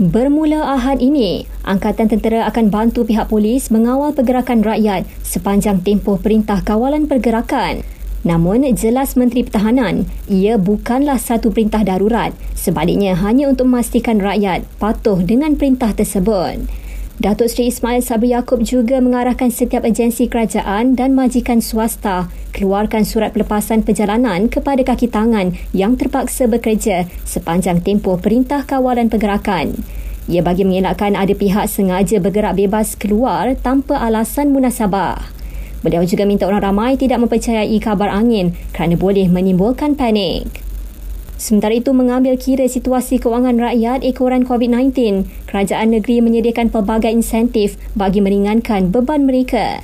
Bermula Ahad ini, Angkatan Tentera akan bantu pihak polis mengawal pergerakan rakyat sepanjang tempoh Perintah Kawalan Pergerakan. Namun, jelas Menteri Pertahanan, ia bukanlah satu perintah darurat. Sebaliknya, hanya untuk memastikan rakyat patuh dengan perintah tersebut. Datuk Seri Ismail Sabri Yaakob juga mengarahkan setiap agensi kerajaan dan majikan swasta keluarkan surat pelepasan perjalanan kepada kaki tangan yang terpaksa bekerja sepanjang tempoh Perintah Kawalan Pergerakan. Ia bagi mengelakkan ada pihak sengaja bergerak bebas keluar tanpa alasan munasabah. Beliau juga minta orang ramai tidak mempercayai kabar angin kerana boleh menimbulkan panik. Sementara itu mengambil kira situasi kewangan rakyat ekoran COVID-19, kerajaan negeri menyediakan pelbagai insentif bagi meringankan beban mereka.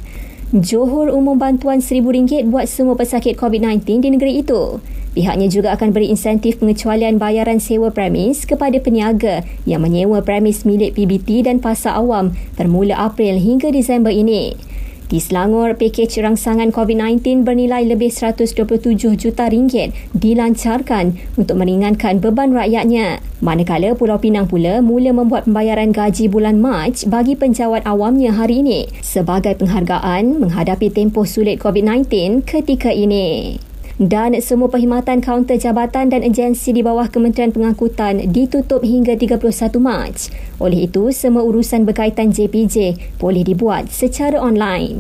Johor umum bantuan RM1,000 buat semua pesakit COVID-19 di negeri itu. Pihaknya juga akan beri insentif pengecualian bayaran sewa premis kepada peniaga yang menyewa premis milik PBT dan pasar awam bermula April hingga Disember ini. Di Selangor, pakej rangsangan COVID-19 bernilai lebih 127 juta ringgit dilancarkan untuk meringankan beban rakyatnya. Manakala Pulau Pinang pula mula membuat pembayaran gaji bulan Mac bagi penjawat awamnya hari ini sebagai penghargaan menghadapi tempoh sulit COVID-19 ketika ini dan semua perkhidmatan kaunter jabatan dan agensi di bawah Kementerian Pengangkutan ditutup hingga 31 Mac. Oleh itu, semua urusan berkaitan JPJ boleh dibuat secara online.